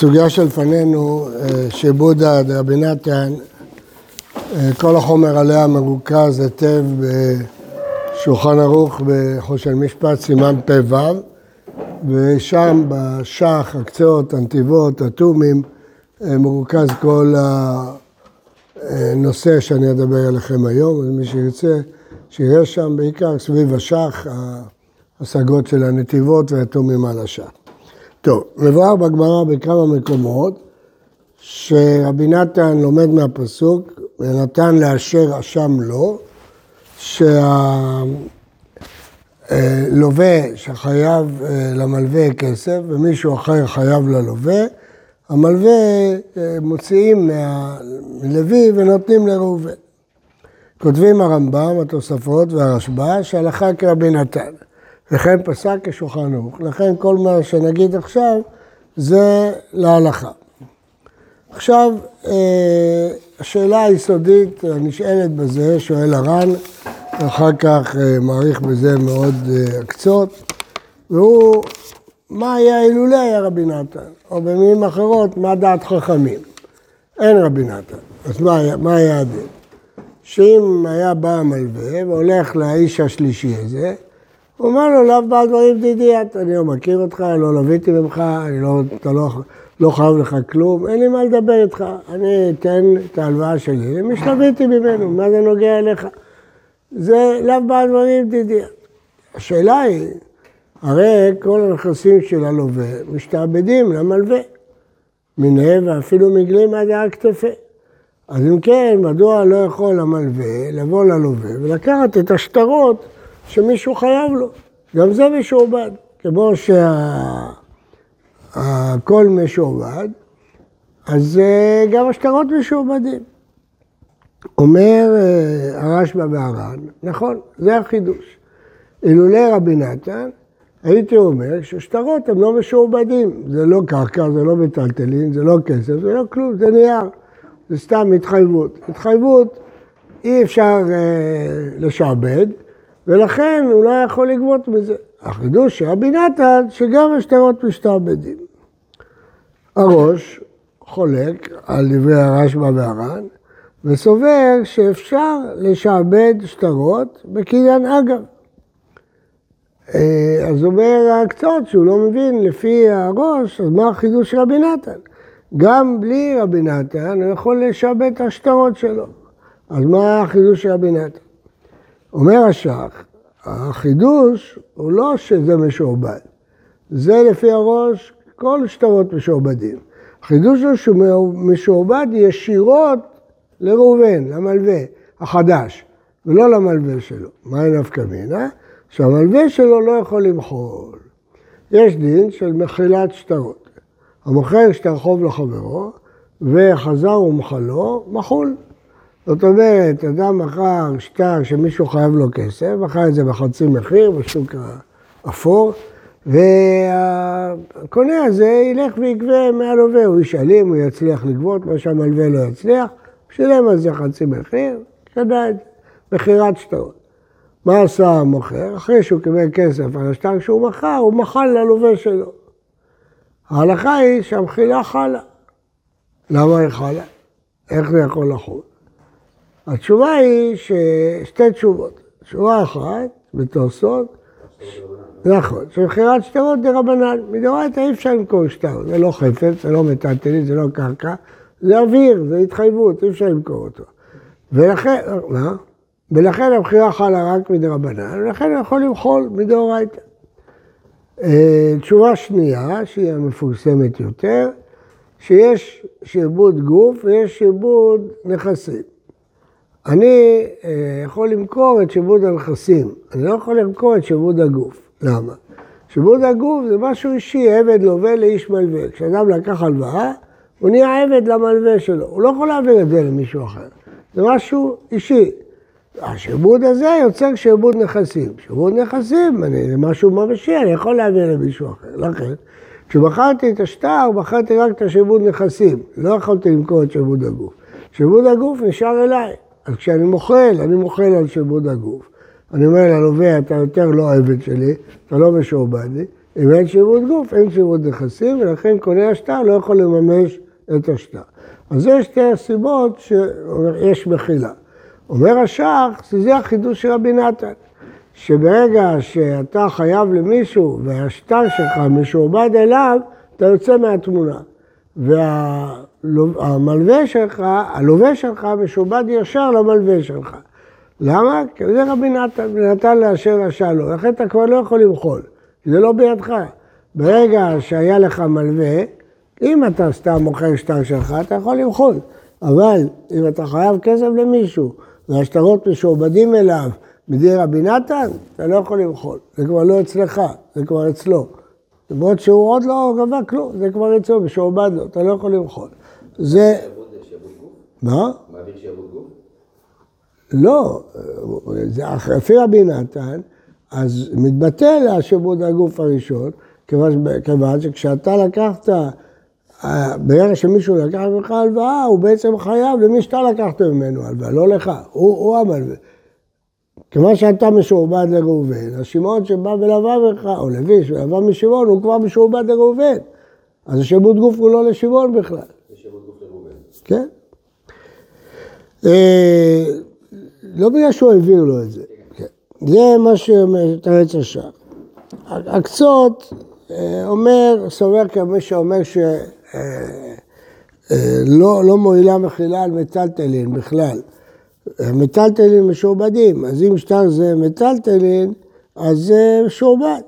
הסוגיה שלפנינו, שבודה דרבי נתן, כל החומר עליה מרוכז היטב בשולחן ערוך בחושן משפט, סימן פ"ו, ושם בשח, הקצות, הנתיבות, התומים, מרוכז כל הנושא שאני אדבר עליכם היום, אז מי שירצה, שיראה שם בעיקר סביב השח, ההשגות של הנתיבות והתומים על השח. טוב, מבואר בגמרא בכמה מקומות שרבי נתן לומד מהפסוק ונתן לאשר אשם לו, שהלווה שחייב אה, למלווה כסף ומישהו אחר חייב ללווה, המלווה אה, מוציאים מלוי ונותנים לראובן. כותבים הרמב"ם, התוספות והרשב"א, שהלכה כרבי נתן. וכן פסק כשולחן ערוך. לכן כל מה שנגיד עכשיו זה להלכה. עכשיו, אה, השאלה היסודית הנשאלת בזה, שואל הר"ן, ואחר כך אה, מעריך בזה מאוד הקצות, אה, והוא, מה היה אילולא היה רבי נתן? או במילים אחרות, מה דעת חכמים? אין רבי נתן, אז מה, מה היה הדין? שאם היה בא המלווה והולך לאיש השלישי הזה, הוא אומר לו, לאו בעל דברים דידיית, אני לא מכיר אותך, לא לוויתי ממך, אני לא, אתה לא, לא חייב לך כלום, אין לי מה לדבר איתך, אני אתן את ההלוואה שלי למי שלוויתי ממנו, מה זה נוגע אליך? זה לאו בעל דברים דידיית. השאלה היא, הרי כל הנכסים של הלווה משתעבדים למלווה, מנהל ואפילו מגלים עד הר כתפי. אז אם כן, מדוע לא יכול המלווה לבוא ללווה ולקחת את השטרות שמישהו חייב לו, גם זה משועבד, כמו שהכל משועבד, אז גם השטרות משועבדים. אומר אה, הרשב"א והר"ן, נכון, זה החידוש. אילולא רבי נתן, הייתי אומר ששטרות הם לא משועבדים, זה לא קרקע, זה לא מטלטלין, זה לא כסף, זה לא כלום, זה נייר, זה סתם התחייבות. התחייבות אי אפשר אה, לשעבד, ולכן הוא לא יכול לגבות מזה. החידוש של רבי נתן, שגם השטרות משתעבדים. הראש חולק על דברי הרשב"א והר"ן, וסובר שאפשר לשעבד שטרות בקניין אגב. אה, אז אומר הקצות שהוא לא מבין לפי הראש, אז מה החידוש של רבי נתן? גם בלי רבי נתן הוא יכול לשעבד את השטרות שלו. אז מה החידוש של רבי נתן? אומר השח, החידוש הוא לא שזה משועבד, זה לפי הראש כל שטרות משועבדים. החידוש הוא שהוא משועבד ישירות לראובן, למלווה החדש, ולא למלווה שלו. מה נפקא מינה? שהמלווה שלו לא יכול למחול. יש דין של מחילת שטרות. המוכר שטר חוב לחברו, וחזר ומחלו, מחול. זאת אומרת, אדם מכר שטר שמישהו חייב לו כסף, מכר את זה בחצי מחיר בשוק האפור, והקונה הזה ילך ויגבה מהלווה, הוא ישאלים, הוא יצליח לגבות, מה שהמלווה לא יצליח, שילם על זה חצי מחיר, קנה את מכירת שטרות. מה עשה המוכר? אחרי שהוא קיבל כסף על השטר שהוא מכר, הוא מחל ללווה שלו. ההלכה היא שהמחילה חלה. למה היא חלה? איך זה יכול לחול? התשובה היא שתי תשובות. תשובה אחת, בתוספות, נכון, שמכירת שטרות דה רבנן. מדאורייתא אי אפשר למכור שטר, זה לא חפץ, זה לא מטלטלית, זה לא קרקע, זה אוויר, זה התחייבות, אי אפשר למכור אותו. ולכן, מה? ולכן הבחירה חלה רק מדה רבנן, ולכן הוא יכול למחול מדאורייתא. אה, תשובה שנייה, שהיא המפורסמת יותר, שיש שעבוד גוף ויש שעבוד נכסים. אני אה, יכול למכור את שיבוד הנכסים, אני לא יכול למכור את שיבוד הגוף. למה? שיבוד הגוף זה משהו אישי, עבד לווה לאיש מלווה. כשאדם לקח הלוואה, הוא נהיה עבד למלווה שלו, הוא לא יכול להעביר את זה למישהו אחר. זה משהו אישי. השיבוד הזה יוצר שיבוד נכסים. שיבוד נכסים, אני, זה משהו ממשי, אני יכול להעביר למישהו אחר. לכן, כשבחרתי את השטר, בחרתי רק את השיבוד נכסים. לא יכולתי למכור את שיבוד הגוף. שיבוד הגוף נשאר אליי. אז כשאני מוחל, אני מוחל על שיבוד הגוף. אני אומר ללווה, אתה יותר לא עבד שלי, אתה לא משועבד לי, אם אין שירות גוף, אין שירות נכסים, ולכן קונה השטר לא יכול לממש את השטר. אז זה שתי הסיבות שיש מחילה. אומר השח, שזה החידוש של רבי נתן, שברגע שאתה חייב למישהו והשטר שלך משועבד אליו, אתה יוצא מהתמונה. והמלווה שלך, הלווה שלך משועבד ישר למלווה שלך. למה? כי זה רבי נתן, נתן לאשר רשע לו, לכן אתה כבר לא יכול למחול, זה לא בידך. ברגע שהיה לך מלווה, אם אתה סתם מוכר שטר שלך, אתה יכול למחול. אבל אם אתה חייב כסף למישהו, והשטרות משועבדים אליו מדין רבי נתן, אתה לא יכול למחול. זה כבר לא אצלך, זה כבר אצלו. למרות שהוא עוד לא גבה כלום, זה כבר אצלו, משועבד לו, אתה לא יכול למחול. זה... מה? מעביר שעבוד גוף? לא, לפי רבי נתן, אז מתבטל השעבוד הגוף הראשון, כיוון שכשאתה לקחת ברגע שמישהו לקח ממך הלוואה, הוא בעצם חייב למי שאתה לקחת ממנו הלוואה, לא לך, הוא, הוא המלווה. כיוון שאתה משועבד לראובן, השמעון שבא ולווה ממך, או לוי שלווה משמעון, הוא כבר משועבד לראובן. אז השעבוד גוף הוא לא לשמעון בכלל. זה שעבוד גוף לראובן. כן. אה, לא בגלל שהוא העביר לו את זה. כן. זה מה שמתרץ השער. הקצות אה, אומר, סובר כמי שאומר ש... אה, לא מועילה מחילה על מטלטלין בכלל. מטלטלין משועבדים, אז אם שטר זה מטלטלין, אז זה משועבד.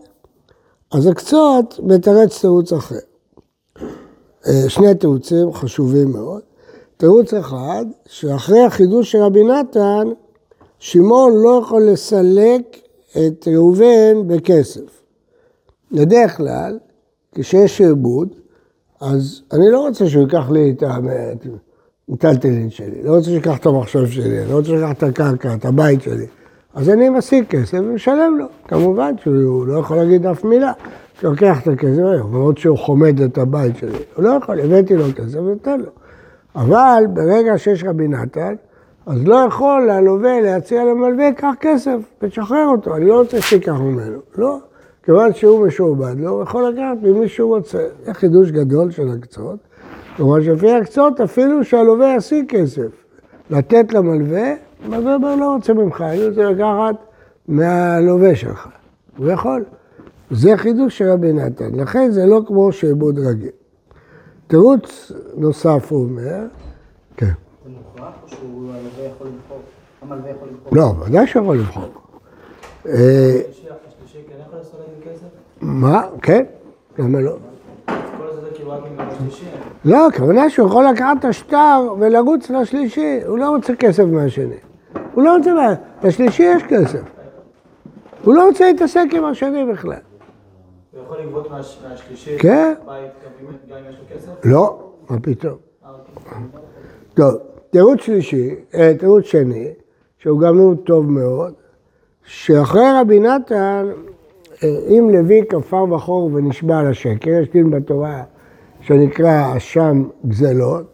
אז הקצות מתרץ תירוץ אחר. אה, שני תירוצים חשובים מאוד. תירוץ אחד, שאחרי החידוש של רבי נתן, שמעון לא יכול לסלק את ראובן בכסף. בדרך כלל, כשיש שעבוד, אז אני לא רוצה שהוא ייקח לי את המיטלטלין שלי, לא רוצה שהוא ייקח את המחשב שלי, לא רוצה שהוא ייקח את הקרקע, את הבית שלי. אז אני משיג כסף ומשלם לו. כמובן שהוא לא יכול להגיד אף מילה. לוקח את הכסף, למרות שהוא חומד את הבית שלי. הוא לא יכול, הבאתי לו כסף ונותן לו. אבל ברגע שיש רבי נתן, אז לא יכול הלווה להציע למלווה, קח כסף ותשחרר אותו, אני לא רוצה שתיקח ממנו. לא. כיוון שהוא משועבד לו, הוא יכול לקחת ממי שהוא רוצה. זה חידוש גדול של הקצות. כלומר שלפי הקצות, אפילו שהלווה ישיג כסף, לתת למלווה, המלווה אומר לא רוצה ממך, אני רוצה לקחת מהלווה שלך. הוא יכול. זה חידוש של רבי נתן, לכן זה לא כמו שעבוד רגיל. תירוץ נוסף הוא אומר, כן. זה מוכרח או שהלווה יכול לבחור? המלווה יכול לבחור? לא, ודאי שיכול לבחור. אה, מה? כן, למה לא? לא, הכוונה שהוא יכול לקחת את השטר ולרוץ לשלישי, הוא לא רוצה כסף מהשני. הוא לא רוצה, לשלישי יש כסף. הוא לא רוצה להתעסק עם השני בכלל. הוא יכול לגבות מהשלישי כן. גם אם יש לו כסף? לא, מה פתאום. אה, אוקיי. טוב, תירוץ שלישי, אה, תירוץ שני, שהוא גם הוא טוב מאוד, שאחרי רבי נתן אם לוי כפר בחור ונשבע על השקר, יש דין בתורה שנקרא אשם גזלות,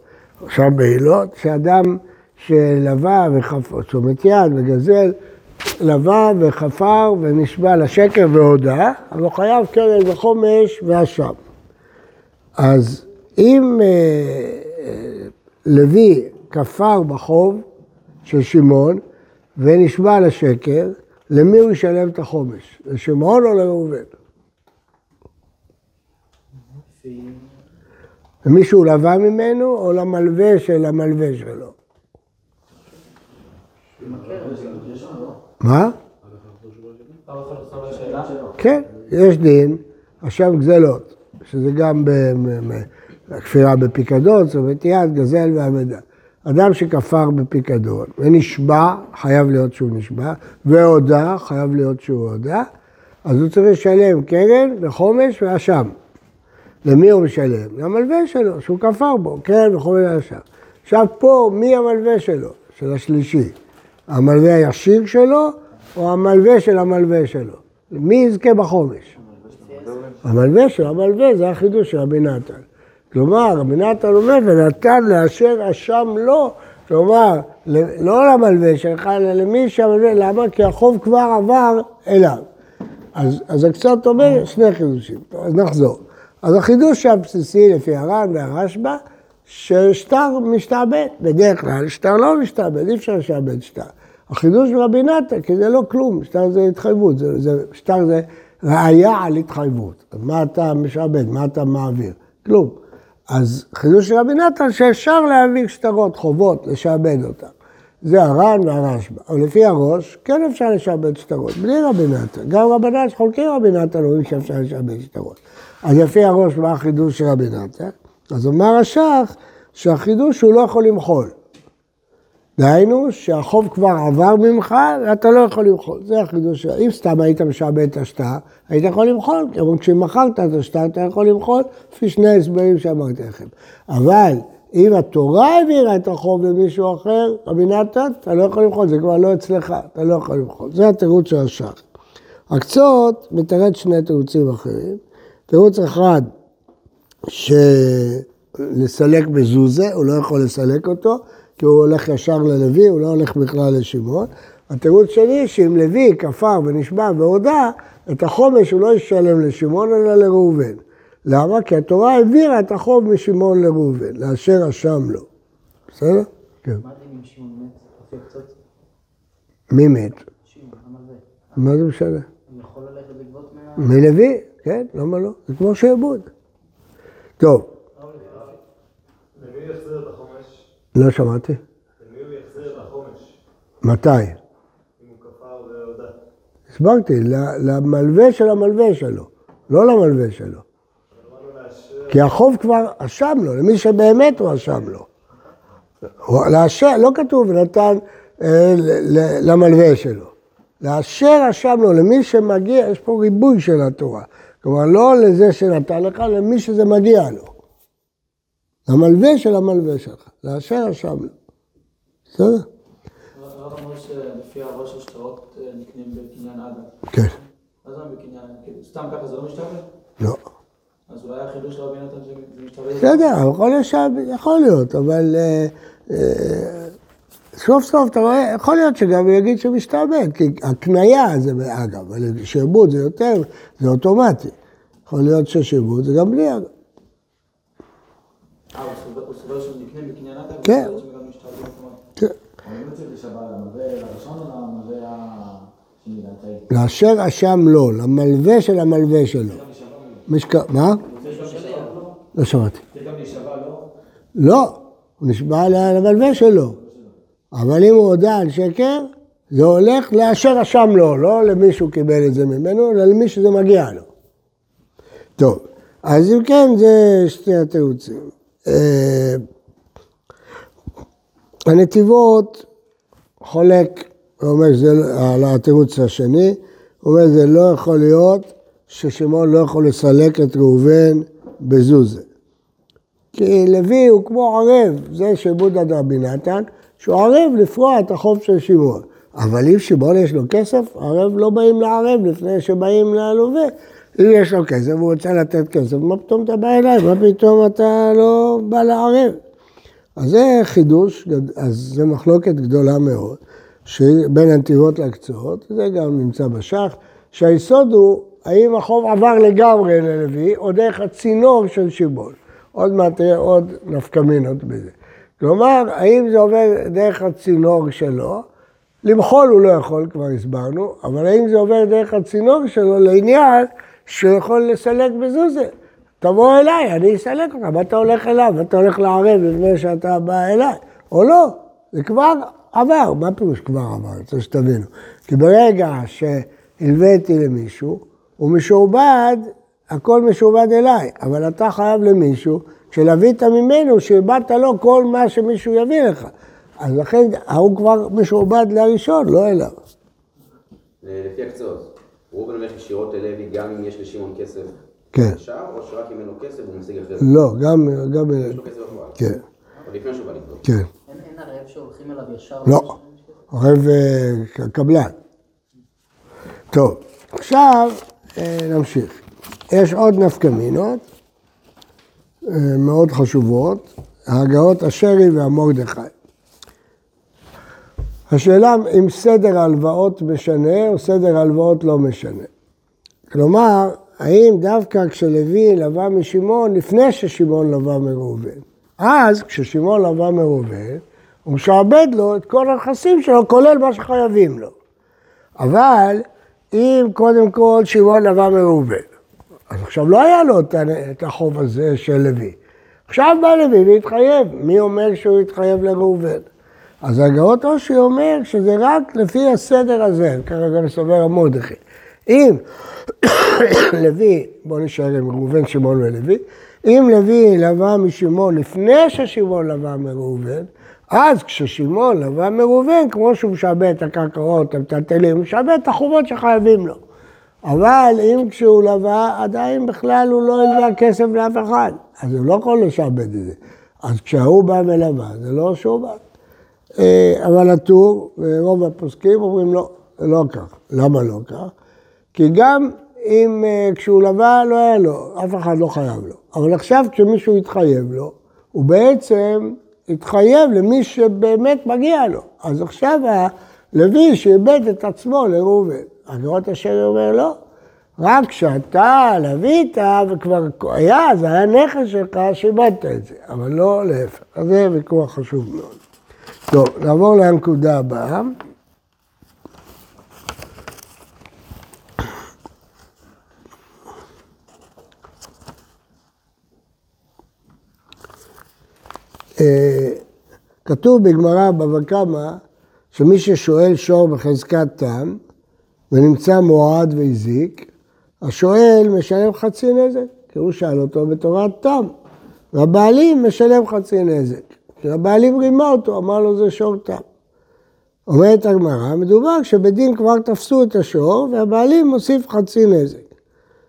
אשם בעילות, שאדם שלווה וחפר, תשומת יד וגזל, לווה וחפר ונשבע על השקר והודה, אבל הוא חייב קרן וחומש ואשם. אז אם אה, אה, לוי כפר בחוב של שמעון ונשבע על השקר, למי הוא ישלם את החומש? לשמעון או לראובן? למישהו לבא ממנו או למלווה של המלווה שלו? מה? כן, יש דין, עכשיו גזלות, שזה גם בכפירה בפיקדון, זאת אומרת יד, גזל ועמדה. אדם שכפר בפיקדון ונשבע, חייב להיות שהוא נשבע, והודה, חייב להיות שהוא הודה, אז הוא צריך לשלם קרן וחומש ואשם. למי הוא משלם? למלווה שלו, שהוא כפר בו, קרן וחומש ואשם. עכשיו פה, מי המלווה שלו? של השלישי. המלווה הישיר שלו, או המלווה של המלווה שלו? מי יזכה בחומש? המלווה של המלווה, זה החידוש של רבי נתן. כלומר, נתן אומר, ונתן לאשר אשם לו, כלומר, לא למלווה שלך, אלא למי שהמלווה, למה? כי החוב כבר עבר אליו. אז, אז הקצות אומר שני חידושים. אז נחזור. אז החידוש הבסיסי לפי הר"ן והרשב"א, ששטר משתעבד. בדרך כלל שטר לא משתעבד, אי אפשר לשעבד שטר. החידוש ברבי נתן, כי זה לא כלום, שטר זה התחייבות, זה, זה, שטר זה ראייה על התחייבות. מה אתה משעבד, מה אתה מעביר? כלום. אז חידוש של רבי נתן שאפשר להעביר שטרות, חובות, לשעבד אותם. זה הר"ן והרשב"א. אבל לפי הראש, כן אפשר לשעבד שטרות, בלי רבי נתן. גם רבנן שחולקים רבי נתן אומרים שאפשר לשעבד שטרות. אז לפי הראש, מה החידוש של רבי נתן? אז אומר השח שהחידוש הוא לא יכול למחול. דהיינו שהחוב כבר עבר ממך ואתה לא יכול למחול, זה החידוש שלו. אם סתם היית משעבד את השטר, היית יכול למחול, כי כשמכרת את השטר אתה יכול למחול, לפי שני הסברים שאמרתי לכם. אבל אם התורה העבירה את החוב למישהו אחר, רבי נתן, אתה לא יכול למחול, זה כבר לא אצלך, אתה לא יכול למחול. זה התירוץ של השח. הקצות מתרץ שני תירוצים אחרים. תירוץ אחד, שלסלק בזוזה, הוא לא יכול לסלק אותו, כי הוא הולך ישר ללוי, הוא לא הולך בכלל לשמעון. התירוץ שני, שאם לוי כפר ונשבע והודה, את החומש הוא לא ישלם לשמעון אלא לראובן. למה? כי התורה העבירה את החוב משמעון לראובן, לאשר אשם לו. בסדר? כן. מי מת? מה זה משנה? מלוי, כן, למה לא? זה כמו שעבוד. טוב. לא שמעתי. מתי? והודה. הסברתי, למלווה של המלווה שלו, לא למלווה שלו. כי החוב כבר אשם לו, למי שבאמת הוא אשם לו. לאשר, לא כתוב נתן אה, למלווה שלו. לאשר אשם לו, למי שמגיע, יש פה ריבוי של התורה. כלומר, לא לזה שנתן לך, למי שזה מגיע לו. למלווה של המלווה שלך, לאשר אשם לו. בסדר? הרב אמר שלפי הראש השטרות אה, נקנים בקניין אדם. כן. מה זה בקניין? כאילו, סתם ככה זה לא משתווה? לא. אז אולי החידוש של רבי נתן זה משתווה? בסדר, יכול להיות, ש- יכול להיות, אבל אה, אה, סוף סוף אתה רואה, יכול להיות שגם הוא יגיד שמשתעבד, כי הקנייה זה, אגב, אבל שעבוד זה יותר, זה אוטומטי. יכול להיות ששעבוד זה גם בלי אגב. אה, הוא סובר- בקניין אדם? כן. כן. לא? לאשר אשם לו, למלווה של המלווה שלו. מה? לא שמעתי. לא? לא, הוא נשבע למלווה שלו. אבל אם הוא הודה על שקר, זה הולך לאשר אשם לו, לא למי שהוא קיבל את זה ממנו, אלא למי שזה מגיע לו. טוב, אז אם כן, זה שתי התירוצים. אה, הנתיבות חולק, הוא אומר שזה על התירוץ השני, הוא אומר זה לא יכול להיות ששמעון לא יכול לסלק את ראובן בזוזה. כי לוי הוא כמו ערב, זה שבודה דרבי נתן, שהוא ערב לפרוע את החוב של שמעון. אבל אם שמעון יש לו כסף, ערב לא באים לערב לפני שבאים ללווה. אם יש לו כסף והוא רוצה לתת כסף, מה פתאום אתה בא אליי? מה פתאום אתה לא בא לערב? אז זה חידוש, אז זה מחלוקת גדולה מאוד, שבין הנתיבות לקצות, זה גם נמצא בשח, שהיסוד הוא האם החוב עבר לגמרי ללוי, או דרך הצינור של שמעון. עוד מעט תראה עוד נפקמינות בזה. כלומר, האם זה עובר דרך הצינור שלו, למחול הוא לא יכול, כבר הסברנו, אבל האם זה עובר דרך הצינור שלו לעניין שהוא יכול לסלק בזוזה. תבוא אליי, אני אסלק אותך, מה אתה הולך אליו? אתה הולך לערב לפני שאתה בא אליי, או לא? זה כבר עבר, מה פירוש כבר עבר? אני רוצה שתבינו. כי ברגע שהלוויתי למישהו, הוא משועבד, הכל משועבד אליי, אבל אתה חייב למישהו, כשלווית ממנו, שהבעת לו כל מה שמישהו יביא לך. אז לכן, ההוא כבר משועבד לראשון, לא אליו. לפי הקצות, ראובן הולך ישירות ללוי גם אם יש לשמעון כסף כן. ישר, או שרק אם אין לו כסף הוא משיג אחרי זה? לא, גם, גם, יש לו כסף בפועל. כן, אבל לפני שהוא בא לקנות. כן. אין ערב שהולכים אליו ישר? לא, ערב אה, קבלן. טוב, עכשיו אה, נמשיך. יש עוד נפקמינות אה, מאוד חשובות, ההגאות השרי והמורדכי. השאלה אם סדר ההלוואות משנה או סדר ההלוואות לא משנה. כלומר, האם דווקא כשלוי לווה משמעון לפני ששמעון לווה מראובן? אז כששמעון לווה מראובן, הוא משעבד לו את כל הנכסים שלו, כולל מה שחייבים לו. אבל אם קודם כל שמעון לווה מראובן, אז עכשיו לא היה לו את החוב הזה של לוי. עכשיו בא לוי והתחייב. מי אומר שהוא התחייב לראובן? אז הגאות אושי אומר שזה רק לפי הסדר הזה, ככה גם מסובר המורדכי. אם לוי, בואו נשאר עם ראובן, שמעון ולוי, אם לוי לווה משמעון לפני ששמעון לווה מראובן, אז כששמעון לווה מראובן, כמו שהוא משעבד את הקרקעות, המטלטלים, הוא משעבד את החובות שחייבים לו. אבל אם כשהוא לווה, עדיין בכלל הוא לא הלווה כסף לאף אחד, אז הוא לא יכול לשעבד את זה. אז כשהוא בא ולווה, זה לא שועבד. אה, אבל הטור, ורוב הפוסקים אומרים לא, לא כך. למה לא כך? כי גם אם אה, כשהוא לווה לא היה לו, אף אחד לא חייב לו. אבל עכשיו כשמישהו התחייב לו, הוא בעצם התחייב למי שבאמת מגיע לו. אז עכשיו הלוי שאיבד את עצמו לראובן. הגרות אשר אומר לא. רק כשאתה לווית וכבר היה, זה היה נכס שלך, שאיבדת את זה, אבל לא להפך. אז זה ויכוח חשוב מאוד. טוב, נעבור לנקודה הבאה. אה, כתוב בגמרא בבא קמא שמי ששואל שור בחזקת תם ונמצא מועד והזיק, השואל משלם חצי נזק, כי הוא שאל אותו בתורת תם. והבעלים משלם חצי נזק. כשהבעלים רימה אותו, אמר לו זה שור תם. אומרת הגמרא, מדובר שבדין כבר תפסו את השור והבעלים מוסיף חצי נזק.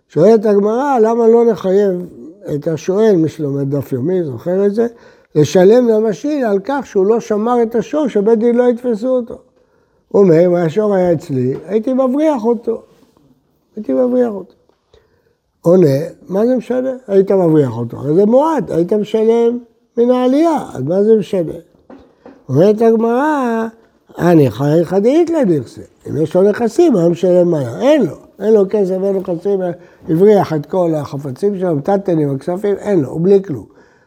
שואלת הגמרא, למה לא נחייב את השואל, מי שלומד דף יומי, זוכר את זה? לשלם למשאיל על כך שהוא לא שמר את השור, שבית דין לא יתפסו אותו. הוא אומר, אם השור היה אצלי, הייתי מבריח אותו. הייתי מבריח אותו. עונה, מה זה משנה? היית מבריח אותו. הרי זה מועד, היית משלם מן העלייה, אז מה זה משנה? אומרת הגמרא, אני חי חדאית לנכסה. אם יש לו נכסים, הוא משלם מהר. אין לו. אין לו כסף, אין לו נכסים, הבריח את כל החפצים שלו, מטלטלים, הכספים, אין לו, הוא בלי כלום.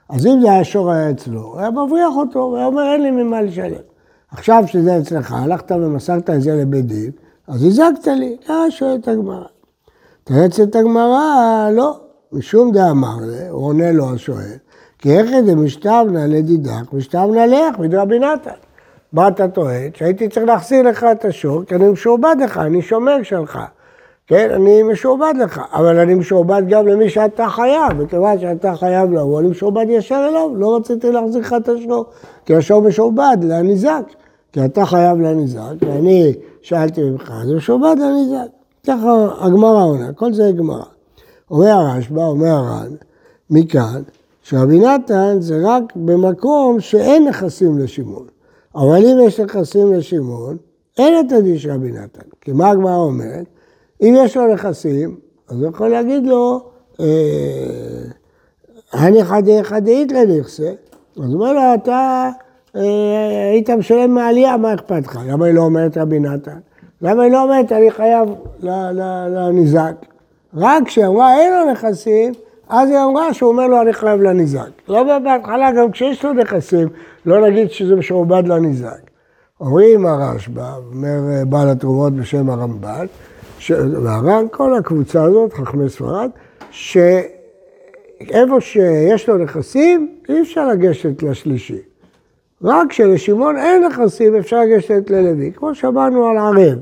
אז אם זה היה שור היה אצלו, הוא היה מבריח אותו, הוא היה אומר, אין לי ממה לשלם. עכשיו שזה אצלך, הלכת ומסרת את זה לבית דין, אז הזקת לי, ככה שואלת הגמרא. תרצת הגמרא, לא, משום דאמר הוא עונה לו השואל, כי איך זה משתבנה לדידך, משתבנה לך, מדרבי נתן. מה אתה טוען? שהייתי צריך להחזיר לך את השור, כי אני משועבד לך, אני שומר שלך. כן, אני משועבד לך, אבל אני משועבד גם למי שאתה חייב, מכיוון שאתה חייב לו, אני משועבד ישר אליו, לא רציתי להחזיר לך את השור, כי השור משועבד לניזק, כי אתה חייב לניזק, ואני שאלתי ממך, זה משועבד לניזק. ככה הגמרא עונה, כל זה גמרא. אומר הרשב"א, אומר הר"ן, מכאן, שרבי נתן זה רק במקום שאין נכסים לשמעון. אבל אם יש נכסים לשמעון, אין את הדין של רבי נתן. כי מה הגמרא אומרת? אם יש לו נכסים, אז הוא יכול להגיד לו, אני חדי חדאית לנכסה. אז הוא אומר לו, אתה אה, היית משלם מעלייה, מה אכפת לך? למה היא לא אומרת רבי נתן? למה היא לא אומרת, אני חייב לניזק? רק כשהיא אמרה, אין לו נכסים, אז היא אמרה שהוא אומר לו, אני חייב לניזק. לא בהתחלה, גם כשיש לו נכסים, לא נגיד שזה משועבד לניזק. אומרים הרשב"א, אומר בעל התרומות בשם הרמב"ן, והר"ן, כל הקבוצה הזאת, חכמי ספרד, שאיפה שיש לו נכסים, אי אפשר לגשת לשלישי. רק כשלשמעון אין נכסים, אפשר לגשת ללוי, כמו שאמרנו על ערב.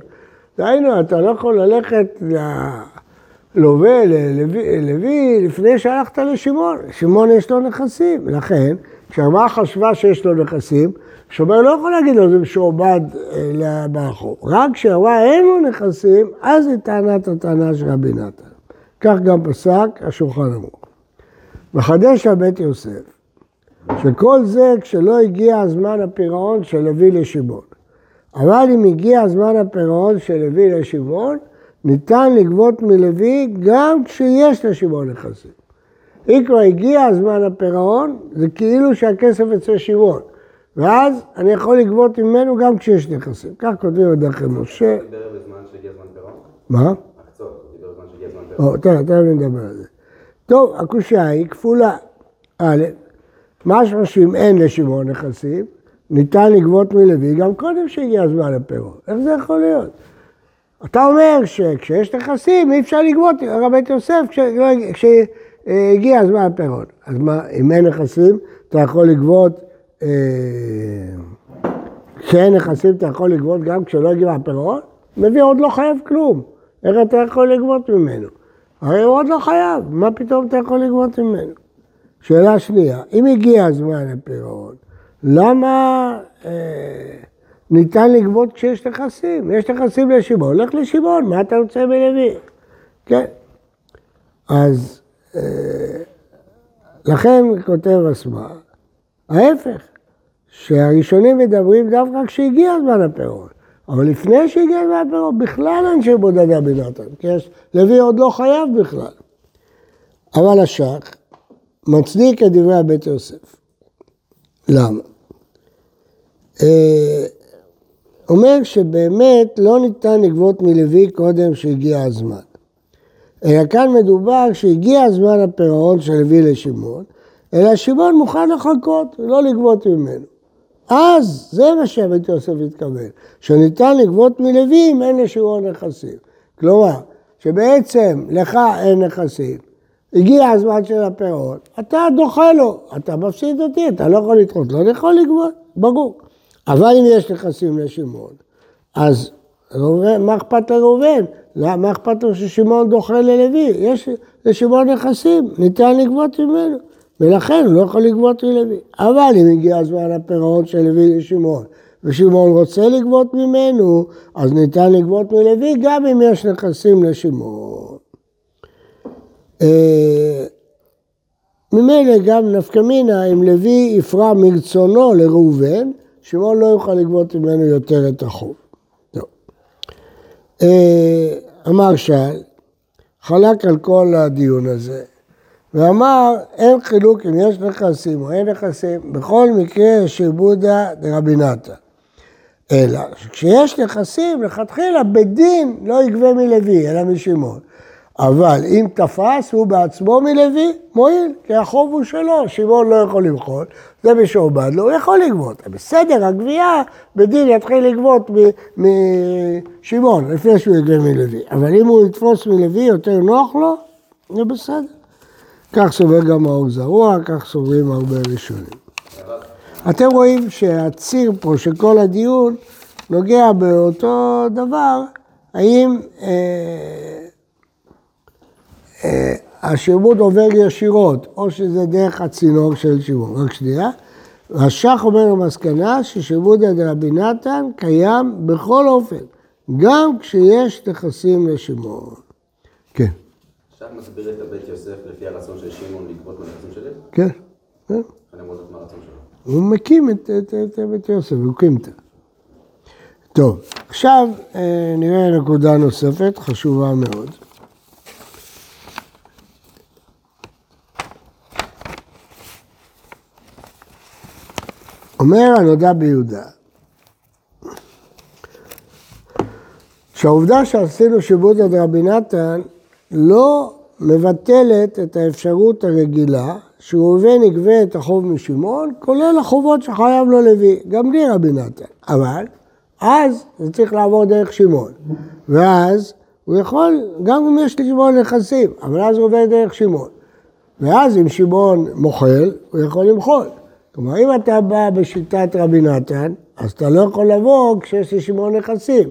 דהיינו, אתה לא יכול ללכת ללווה, ללוי, לפני שהלכת לשמעון. שמעון יש לו נכסים, לכן, כשהגמרא חשבה שיש לו נכסים, שומר לא יכול להגיד לו, זה משועבד אה, ברחוב. רק כשהרבה אין לו נכסים, אז היא טענת הטענה של רבי נתן. כך גם פסק השולחן ערוך. מחדש הבית יוסף, שכל זה כשלא הגיע זמן הפירעון של לוי לשמעון. אבל אם הגיע זמן הפירעון של לוי לשמעון, ניתן לגבות מלוי גם כשיש לשמעון נכסים. אם כבר הגיע זמן הפירעון, זה כאילו שהכסף אצל שמעון. ואז אני יכול לגבות ממנו גם כשיש נכסים. כך כותבים משה. שהגיע זמן פירעון? מה? תכף נדבר על זה. טוב, הקושייה היא כפולה. א', משמע שאם אין לשמעון נכסים, ניתן לגבות מלוי גם קודם שהגיע הזמן לפירעון. איך זה יכול להיות? אתה אומר שכשיש נכסים אי אפשר לגבות, הרב בית יוסף, כש- כשהגיע הזמן לפירעון. אז מה, אם אין נכסים, אתה יכול לגבות, אה, כשאין נכסים אתה יכול לגבות גם כשלא הגיע הפירעון? מביא עוד לא חייב כלום. איך אתה יכול לגבות ממנו? הרי הוא עוד לא חייב, מה פתאום אתה יכול לגבות ממנו? שאלה שנייה, אם הגיע הזמן לפירעון, למה אה, ניתן לגבות כשיש נכסים? יש נכסים לשמעון, לך לשמעון, מה אתה רוצה מלוי? כן. אז אה, לכן כותב הסמ"ר, ההפך, שהראשונים מדברים דווקא כשהגיע הזמן הפירעון. אבל לפני שהגיע הזמן הפירעון, בכלל אין שבודדה בנתן, כי יש- לוי עוד לא חייב בכלל. אבל השח מצדיק את דברי הבית יוסף. למה? אומר שבאמת לא ניתן לגבות מלוי קודם שהגיע הזמן. אלא כאן מדובר שהגיע הזמן הפירעון של לוי לשמעון, אלא שמעון מוכן לחכות, לא לגבות ממנו. אז זה מה שבית יוסף התכוון, שניתן לגבות מלוי אם אין לשמעון נכסים. כלומר, שבעצם לך אין נכסים, הגיע הזמן של הפירעון, אתה דוחה לו, אתה מפסיד אותי, אתה לא יכול לדחות, לא יכול לגבות, ברור. אבל אם יש נכסים לשמעון, אז מה אכפת לראובן? מה אכפת לו ששמעון דוחה ללוי? יש לשמעון נכסים, ניתן לגבות ממנו, ולכן הוא לא יכול לגבות מלוי. אבל אם הגיע הזמן הפירעון של לוי לשמעון, ושמעון רוצה לגבות ממנו, אז ניתן לגבות מלוי גם אם יש נכסים לשמעון. אה, ממילא גם נפקא מינה, אם לוי יפרע מרצונו לראובן, שמעון לא יוכל לגבות ממנו יותר את החוב. טוב. אה, אמר שאל, חלק על כל הדיון הזה, ואמר, אין חילוק אם יש נכסים או אין נכסים, בכל מקרה שבודה דרבי נתן. אלא שכשיש נכסים, לכתחילה בית דין לא יגבה מלוי, אלא משמעון. אבל אם תפס הוא בעצמו מלוי, מועיל, כי החוב הוא שלו, שמעון לא יכול למחול, זה משועבד לו, הוא יכול לגבות. בסדר, הגבייה, בדין יתחיל לגבות משמעון, לפני שהוא יגבה מלוי. אבל אם הוא יתפוס מלוי יותר נוח לו, זה בסדר. כך סובר גם האור זרוע, כך סוברים הרבה ראשונים. אתם רואים שהציר פה של כל הדיון נוגע באותו דבר, האם אה, אה, השיעבוד עובר ישירות, או שזה דרך הצינור של שיעבוד. רק שנייה. רש"ך אומר במסקנה ששיעבודא דרבי נתן קיים בכל אופן, גם כשיש נכסים לשימור. כן, עכשיו מסביר את הבית יוסף לפי הרצון של שמעון לגבות מהנכסים שלי? כן, כן. אני אמור לדעת מה הרצון שלו. הוא מקים את, את, את, בית יוסף, הוא הקים את זה. טוב, עכשיו אה, נראה נקודה נוספת, חשובה מאוד. אומר הנודע ביהודה, שהעובדה שעשינו שיבוד עד רבי נתן לא מבטלת את האפשרות הרגילה שראובן יגבה את החוב משמעון, כולל החובות שחייב לו לוי, גם בלי רבי נתן. אבל אז זה צריך לעבור דרך שמעון. ואז הוא יכול, גם אם יש לשמעון נכסים, אבל אז הוא עובר דרך שמעון. ואז אם שמעון מוחל, הוא יכול למחול. כלומר, אם אתה בא בשיטת רבי נתן, אז אתה לא יכול לבוא כשיש לשמעון נכסים.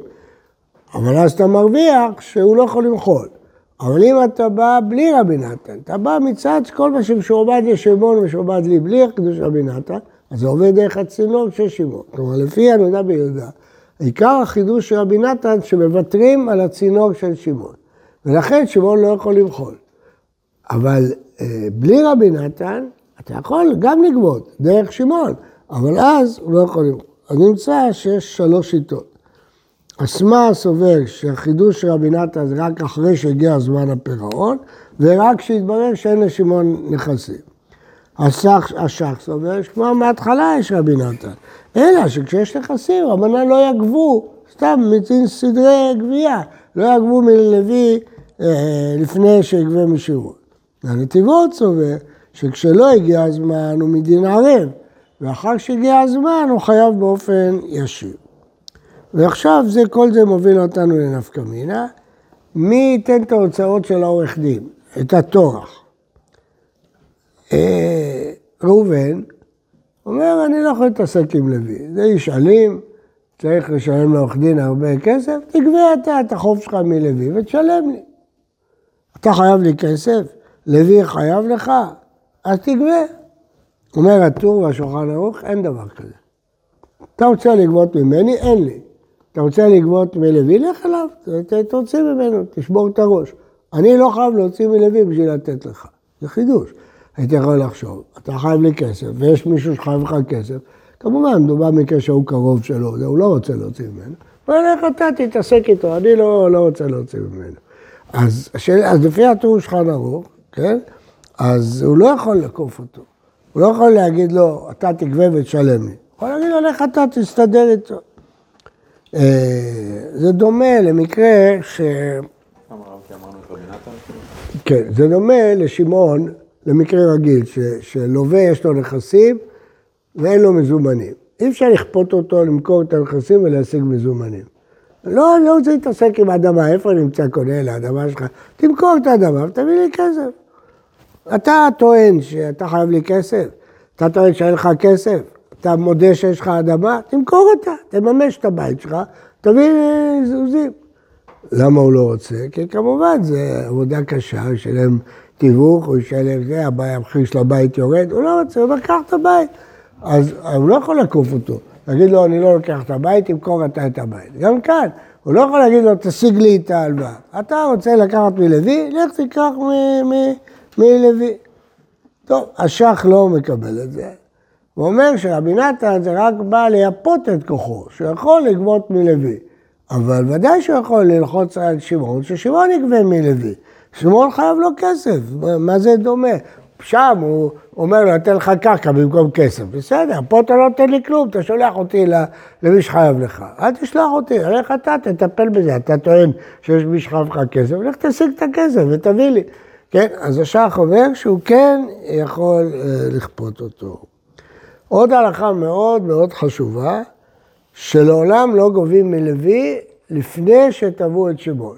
אבל אז אתה מרוויח שהוא לא יכול למחול. אבל אם אתה בא בלי רבי נתן, אתה בא מצד כל מה שמשועבד לשמעון ומשועבד לי בלי חידוש רבי נתן, אז זה עובד דרך הצינור של שמעון. כלומר, לפי הנודע ביהודה, עיקר החידוש של רבי נתן שמוותרים על הצינור של שמעון. ולכן שמעון לא יכול למחול. אבל אה, בלי רבי נתן, אתה יכול גם לגבות דרך שמעון, אבל אז הוא לא יכול למחול. אז נמצא שיש שלוש שיטות. אסמה סובר שהחידוש של רבי נתן זה רק אחרי שהגיע זמן הפירעון, ורק כשהתברר שאין לשמעון נכסים. השח, סובר שכבר מההתחלה יש רבי נתן, אלא שכשיש נכסים רבנן לא יגבו, סתם מצין סדרי גבייה, לא יגבו מלוי אה, לפני שיגבה משירות. הנתיבות סובר שכשלא הגיע הזמן הוא מדין ערב, ואחר שהגיע הזמן הוא חייב באופן ישיר. ועכשיו זה, כל זה מוביל אותנו לנפקא מינה. מי ייתן את ההוצאות של העורך דין? את הטורח. אה, ראובן אומר, אני לא יכול להתעסק עם לוי, זה איש אלים, צריך לשלם לעורך דין הרבה כסף, תגבה אתה את החוב שלך מלוי ותשלם לי. אתה חייב לי כסף, לוי חייב לך, אז תגבה. אומר הטור והשולחן ערוך, אין דבר כזה. אתה רוצה לגבות ממני? אין לי. אתה רוצה לגבות מלוי? לך אליו, תוציא ממנו, תשבור את הראש. אני לא חייב להוציא מלוי בשביל לתת לך. זה חידוש. הייתי יכול לחשוב, אתה חייב לי כסף, ויש מישהו שחייב לך כסף, כמובן, מדובר מקרה שהוא קרוב שלו, הוא לא רוצה להוציא ממנו. הוא אומר, איך אתה תתעסק איתו, אני לא, לא רוצה להוציא ממנו. אז, אז לפי הטור שלך ערוך, כן? אז הוא לא יכול לעקוף אותו. הוא לא יכול להגיד לו, אתה תגבה ותשלם לי. הוא יכול להגיד לו, לך אתה תסתדר איתו. אה, זה דומה למקרה ש... כן, זה דומה לשמעון, למקרה רגיל, ש, שלווה יש לו נכסים ואין לו מזומנים. אי אפשר לכפות אותו למכור את הנכסים ולהשיג מזומנים. לא, אני לא רוצה להתעסק עם האדמה, איפה נמצא קונה לאדמה שלך? תמכור את האדמה ותביא לי כסף. אתה טוען שאתה חייב לי כסף, אתה טוען שאין לך כסף, אתה מודה שיש לך אדמה, תמכור אותה, תממש את הבית שלך, תביא זוזים. למה הוא לא רוצה? כי כמובן זו עבודה קשה, הוא ישלם תיווך, הוא ישלם זה, המחיר של הבית יורד, הוא לא רוצה, הוא לקח את הבית. אז הוא לא יכול לעקוף אותו. להגיד לו, אני לא לוקח את הבית, תמכור אתה את הבית. גם כאן, הוא לא יכול להגיד לו, תשיג לי את ההלוואה. אתה רוצה לקחת מלוי, לך תיקח מלוי. טוב, השח לא מקבל את זה. הוא אומר שרבי נתן זה רק בא לייפות את כוחו, שהוא יכול לגבות מלוי. אבל ודאי שהוא יכול ללחוץ על שמעון, ששמעון יגבה מלוי. שמעון חייב לו כסף, מה זה דומה? שם הוא אומר לו, אתן לך קרקע במקום כסף. בסדר, פה אתה לא נותן לי כלום, אתה שולח אותי למי שחייב לך. אל תשלח אותי, הלך אתה, תטפל בזה. אתה טוען שיש מי שחייב לך כסף, לך תשיג את הכסף ותביא לי. כן, אז השח אומר שהוא כן יכול אה, לכפות אותו. עוד הלכה מאוד מאוד חשובה, שלעולם לא גובים מלוי לפני שתבעו את שמעון.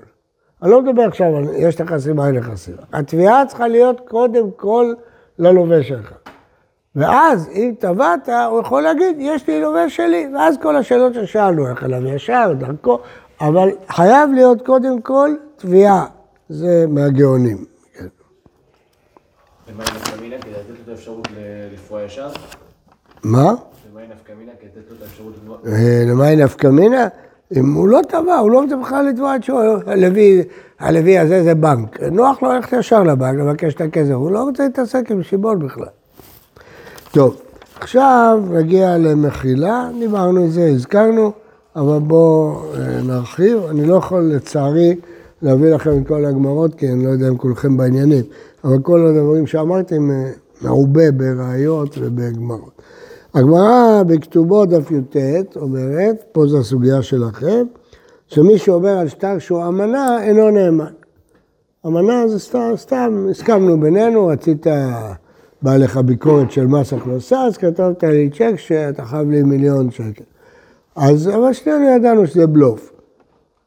אני לא מדבר עכשיו על יש נכסים, אין נכסים. התביעה צריכה להיות קודם כל ללווה שלך. ואז אם תבעת, הוא יכול להגיד, יש לי לווה שלי, ואז כל השאלות ששאלנו, איך עליו ישר, דרכו, אבל חייב להיות קודם כל תביעה. זה מהגאונים. ומה עם נפקא מינה כדי לתת לו את האפשרות לפרוע ישר? מה? את? אה, למה היא נפקא מינה? אם הוא לא תבע, הוא לא בכלל לתבוע את שואל, הלוי, הלוי הזה זה בנק. נוח לו ללכת ישר לבנק, לבקש את הכסף, הוא לא רוצה להתעסק עם שיבול בכלל. טוב, עכשיו נגיע למחילה, דיברנו על זה, הזכרנו, אבל בואו אה, נרחיב. אני לא יכול לצערי להביא לכם את כל הגמרות, כי אני לא יודע אם כולכם בעניינים, אבל כל הדברים שאמרתי הם אה, מעובה בראיות ובגמרות. הגמרא בכתובות דף י"ט אומרת, פה זו הסוגיה שלכם, שמי שאומר על שטר שהוא אמנה אינו נאמן. אמנה זה סתם, סתם, הסכמנו בינינו, רצית, בא לך ביקורת של מס הכנסה, אז כתבת לי צ'ק שאתה חייב לי מיליון שקל. אז, אבל שנינו ידענו שזה בלוף.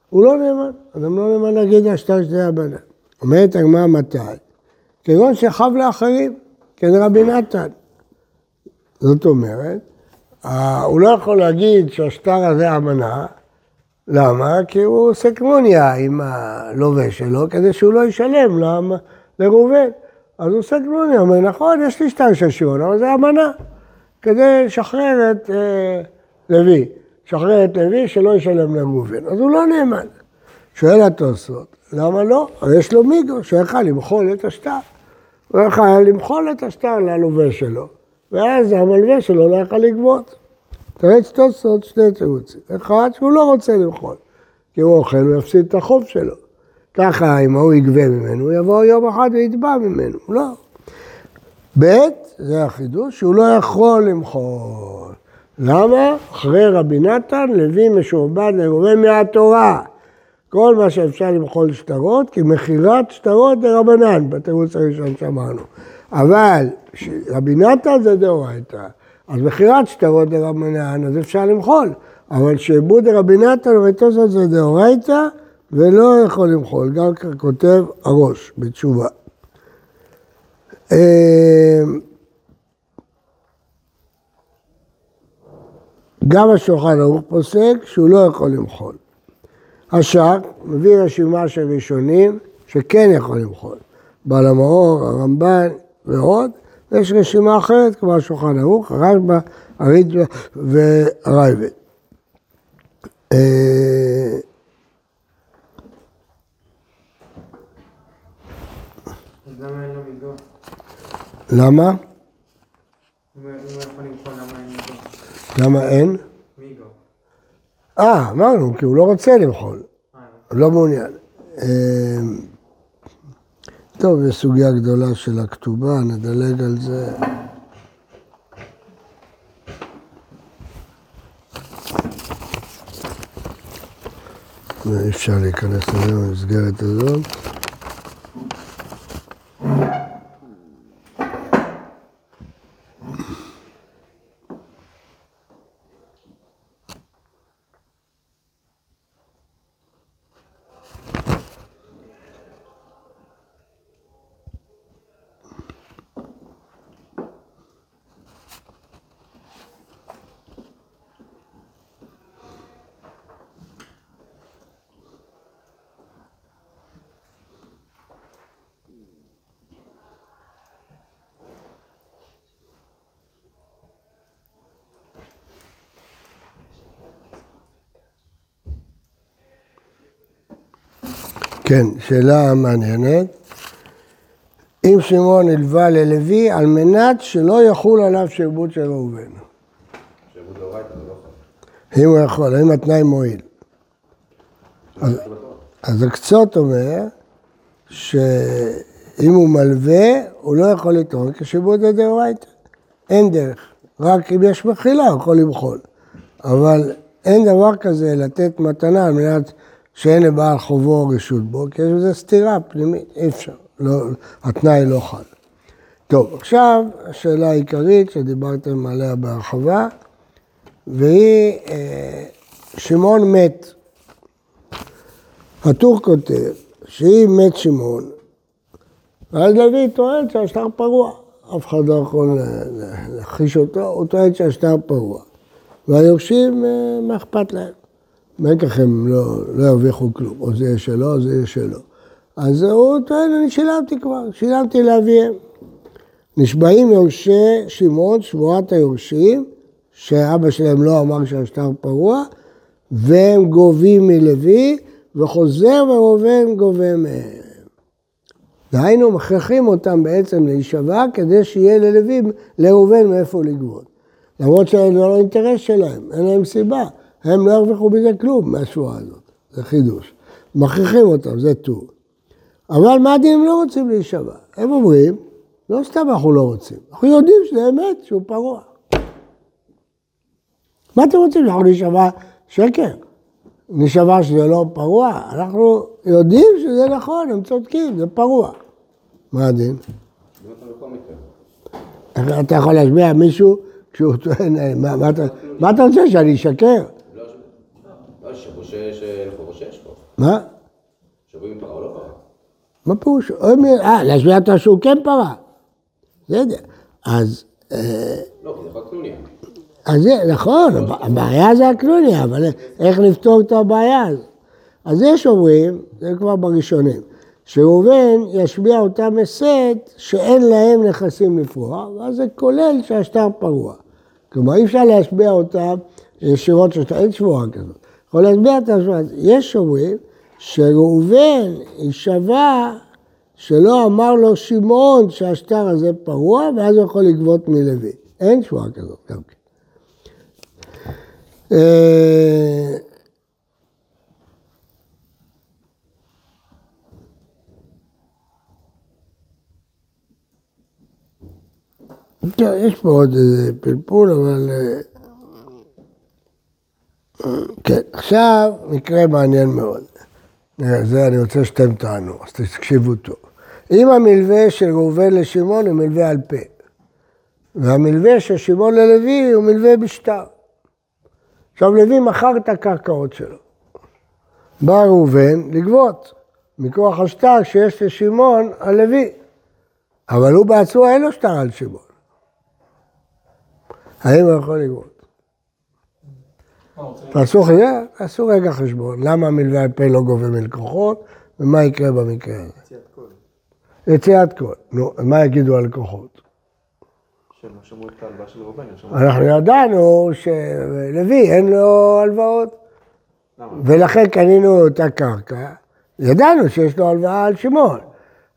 הוא לא נאמן, אדם לא נאמן להגיד השטר שזה אמנה. אומרת הגמרא מתי? כגון שחב לאחרים, כן רבי נתן. זאת אומרת, הוא לא יכול להגיד שהשטר הזה אמנה, למה? כי הוא עושה קמוניה עם הלווה שלו, כדי שהוא לא ישלם לראובן. אז הוא עושה קמוניה, הוא אומר, נכון, יש לי שטר של שמעון, אבל זה אמנה, כדי לשחרר את אה, לוי, לשחרר את לוי שלא ישלם לראובן. אז הוא לא נאמן. שואל התוספות, למה לא? יש לו מיגו, שיכל למחול את השטר. הוא יכול למחול את השטר ללווה שלו. ואז המלווה שלו לא יכול לגבות. תרץ תוספות שני תירוצים. אחד, שהוא לא רוצה למחול, כי הוא אוכל, הוא יפסיד את החוב שלו. ככה, אם ההוא יגבה ממנו, הוא יבוא יום אחד ויתבע ממנו. לא. ב', זה החידוש, שהוא לא יכול למחול. למה? אחרי רבי נתן, לוי משועבד לרובה מהתורה. כל מה שאפשר למחול שטרות, כי מכירת שטרות זה רבנן, בתירוץ הראשון שאמרנו. אבל רבי נתן זה דאורייתא, אז מכירת שטרות זה רבנן, אז אפשר למחול. אבל שעבוד דרבי נתן ותוספות זה דאורייתא, ולא יכול למחול, גם כותב הראש בתשובה. אה, גם השולחן ערוך פוסק שהוא לא יכול למחול. השק מביא רשימה של ראשונים שכן יכול למחול. בעל המאור, הרמב"ן ועוד, ויש רשימה אחרת כמו השולחן ערוך, הרשב"א, הריטב"א והרייבד. אה, למה למחול, למה אין מיגו? למה אין? מיגו. אה, אמרנו, כי הוא לא רוצה למחול. לא מעוניין. אה, טוב, זו סוגיה גדולה של הכתובה, נדלג על זה. אי אפשר להיכנס לזה במסגרת הזאת. כן, שאלה מעניינת. אם שמעון הלווה ללוי על מנת שלא יחול עליו שעבוד של ראובן. שעבוד דאורייתא זה לא יכול. אם הוא יכול, האם התנאי מועיל. אז, אז הקצות אומר שאם הוא מלווה, הוא לא יכול לטעון כשעבוד הדאורייתא. אין דרך. רק אם יש מחילה, הוא יכול למחול. אבל אין דבר כזה לתת מתנה על מנת שאין לבעל חובו רשות בו, כי יש בזה סתירה פנימית, אי אפשר. לא, התנאי לא חל. טוב, עכשיו השאלה העיקרית שדיברתם עליה בהרחבה, והיא, אה, שמעון מת. הטור כותב שאם מת שמעון, אז לוי טוען שהשטר פרוע. אף אחד לא יכול להכחיש אותו, הוא טוען שהשטר פרוע. והיורשים, אה, מה אכפת להם? בטח הם לא, לא ירוויחו כלום, או זה יהיה שלו או זה יהיה שלו. אז הוא טוען, אני שילמתי כבר, שילמתי לאביהם. נשבעים יורשי שמעון, שבועת היורשים, שאבא שלהם לא אמר שהשטר פרוע, והם גובים מלוי, וחוזר וראובן גובה מהם. דהיינו, מכריחים אותם בעצם להישבע כדי שיהיה ללוי, לראובן מאיפה לגבות. למרות שזה לא האינטרס שלהם, אין להם סיבה. הם לא ירוויחו מזה כלום מהשבועה הזאת, זה חידוש. מכריחים אותם, זה טור. אבל מה הדין הם לא רוצים להישבע? הם אומרים, לא סתם אנחנו לא רוצים, אנחנו יודעים שזה אמת, שהוא פרוע. מה אתם רוצים? אנחנו נישבע שקר. נישבע שזה לא פרוע. אנחנו יודעים שזה נכון, הם צודקים, זה פרוע. מה הדין? אתה יכול להשביע מישהו כשהוא טוען, מה אתה רוצה, שאני אשקר? לא, לא, שבוע שאין חובו שיש פה. מה? שבוע עם פרה או לא פרה. מה פירוש? מי- אה, להשביע אותו שהוא כן פרה. בסדר. אז, אה, לא, זה רק קנוניה. אז נכון, הב- הבעיה זה הקנוניה, אבל איך לפתור את הבעיה הזאת? אז יש אומרים, זה כבר בראשונים, שראובן ישביע אותם הסת שאין להם נכסים לפרוע, ואז זה כולל שהשטר פרוע. כלומר, אי אפשר להשביע אותם ישירות, אין שבועה כזאת. יכול להשביע אותם, שבועה. יש אומרים שראובן יישבע שלא אמר לו שמעון שהשטר הזה פרוע, ואז הוא יכול לגבות מלוי. אין שבועה כזאת גם כן. אה, יש פה עוד איזה פלפול, אבל... כן, עכשיו מקרה מעניין מאוד. אה, זה אני רוצה שאתם תענו, אז תקשיבו טוב. אם המלווה של ראובן לשמעון הוא מלווה על פה, והמלווה של שמעון ללוי הוא מלווה בשטר. עכשיו לוי מכר את הקרקעות שלו. בא ראובן לגבות מכוח השטר שיש לשמעון על לוי. אבל הוא בעצמו אין לו שטר על שמעון. האם הוא יכול לגבות? תעשו, רגע- תעשו רגע חשבון, למה מלווה על פה לא גובה מלקוחות, ומה יקרה במקרה הזה? יציאת כל. נו, מה יגידו הלקוחות? אנחנו ידענו שלוי אין לו הלוואות? ולכן קנינו את הקרקע, ידענו שיש לו הלוואה על שמעון.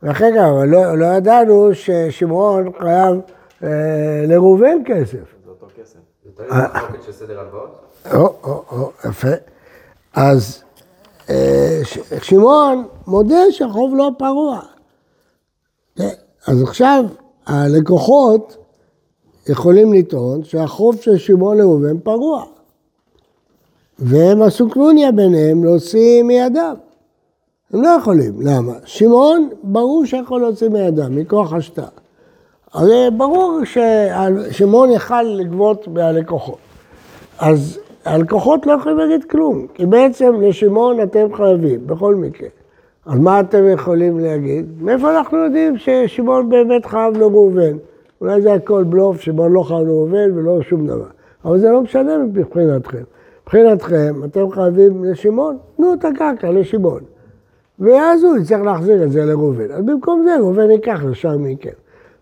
ולכן גם, לא, לא ידענו ששמעון חייב אה, לראובן כסף. זה אותו כסף. זה תלוי במחלוקת של סדר הלוואות? או, או, או, יפה. אז אה, שמעון מודה שהחוב לא פרוע. אז עכשיו הלקוחות יכולים לטעון שהחוב של שמעון לראובן פרוע. והם עשו קלוניה ביניהם להוציא מידם. הם לא יכולים, למה? שמעון ברור שיכול להוציא מידם, מכוח השטר. הרי ברור ששמעון יכל לגבות מהלקוחות. אז הלקוחות לא יכולים להגיד כלום, כי בעצם לשמעון אתם חייבים, בכל מקרה. אז מה אתם יכולים להגיד? מאיפה אנחנו יודעים ששמעון באמת חייב לראובן? אולי זה הכל בלוף, שמעון לא חייב לראובן ולא שום דבר. אבל זה לא משנה מבחינתכם. מבחינתכם, אתם חייבים לשמעון, תנו את הקרקע לשמעון. ואז הוא יצטרך להחזיר את זה לראובן. אז במקום זה ראובן ייקח לשם מכם.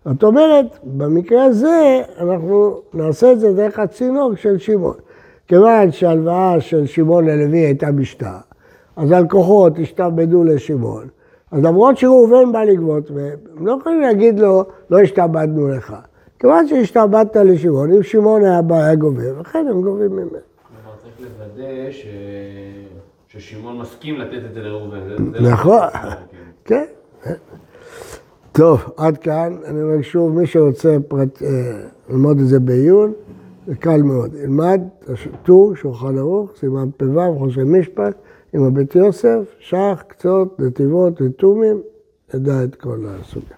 זאת אומרת, במקרה הזה אנחנו נעשה את זה דרך הצינור של שמעון. כיוון שההלוואה של שמעון ללוי הייתה בשטר, אז הלקוחות השתעבדו לשמעון. אז למרות שראובן בא לגבות, והם לא יכולים להגיד לו, לא השתעבדנו לך. כיוון שהשתעבדת לשמעון, אם שמעון היה בא, היה גובה, ולכן הם גובים ממנו. כלומר, צריך לוודא ש... ששמעון מסכים לתת את זה לראובן. זה נכון. לא- כאילו. כן. טוב, עד כאן. אני אומר שוב, מי שרוצה פרט, אה, ללמוד את זה בעיון, זה קל מאוד. ילמד טור, שולחן ערוך, סימן פ"ו, חושן משפט, עם הבית יוסף, שח, קצות, נתיבות ותומים, נדע את כל הסוגיה.